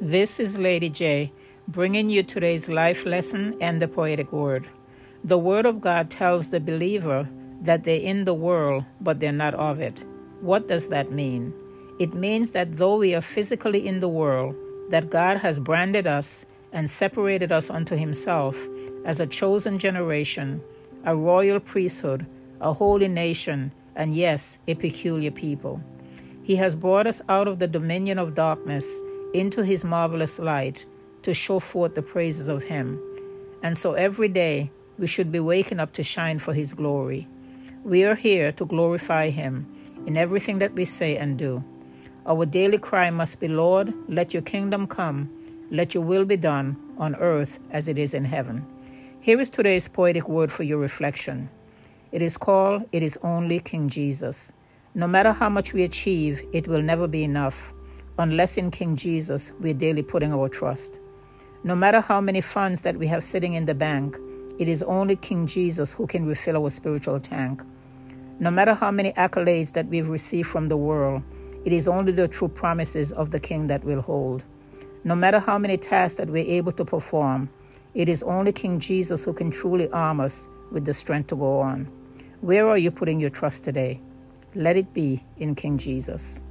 This is Lady J, bringing you today's life lesson and the poetic word. The Word of God tells the believer that they're in the world, but they're not of it. What does that mean? It means that though we are physically in the world, that God has branded us and separated us unto Himself as a chosen generation, a royal priesthood, a holy nation, and yes, a peculiar people. He has brought us out of the dominion of darkness into His marvelous light to show forth the praises of Him. And so every day we should be waking up to shine for His glory. We are here to glorify Him in everything that we say and do. Our daily cry must be, Lord, let your kingdom come, let your will be done on earth as it is in heaven. Here is today's poetic word for your reflection. It is called It is Only King Jesus. No matter how much we achieve, it will never be enough unless in King Jesus we're daily putting our trust. No matter how many funds that we have sitting in the bank, it is only King Jesus who can refill our spiritual tank. No matter how many accolades that we've received from the world, it is only the true promises of the King that will hold. No matter how many tasks that we're able to perform, it is only King Jesus who can truly arm us with the strength to go on. Where are you putting your trust today? Let it be in King Jesus.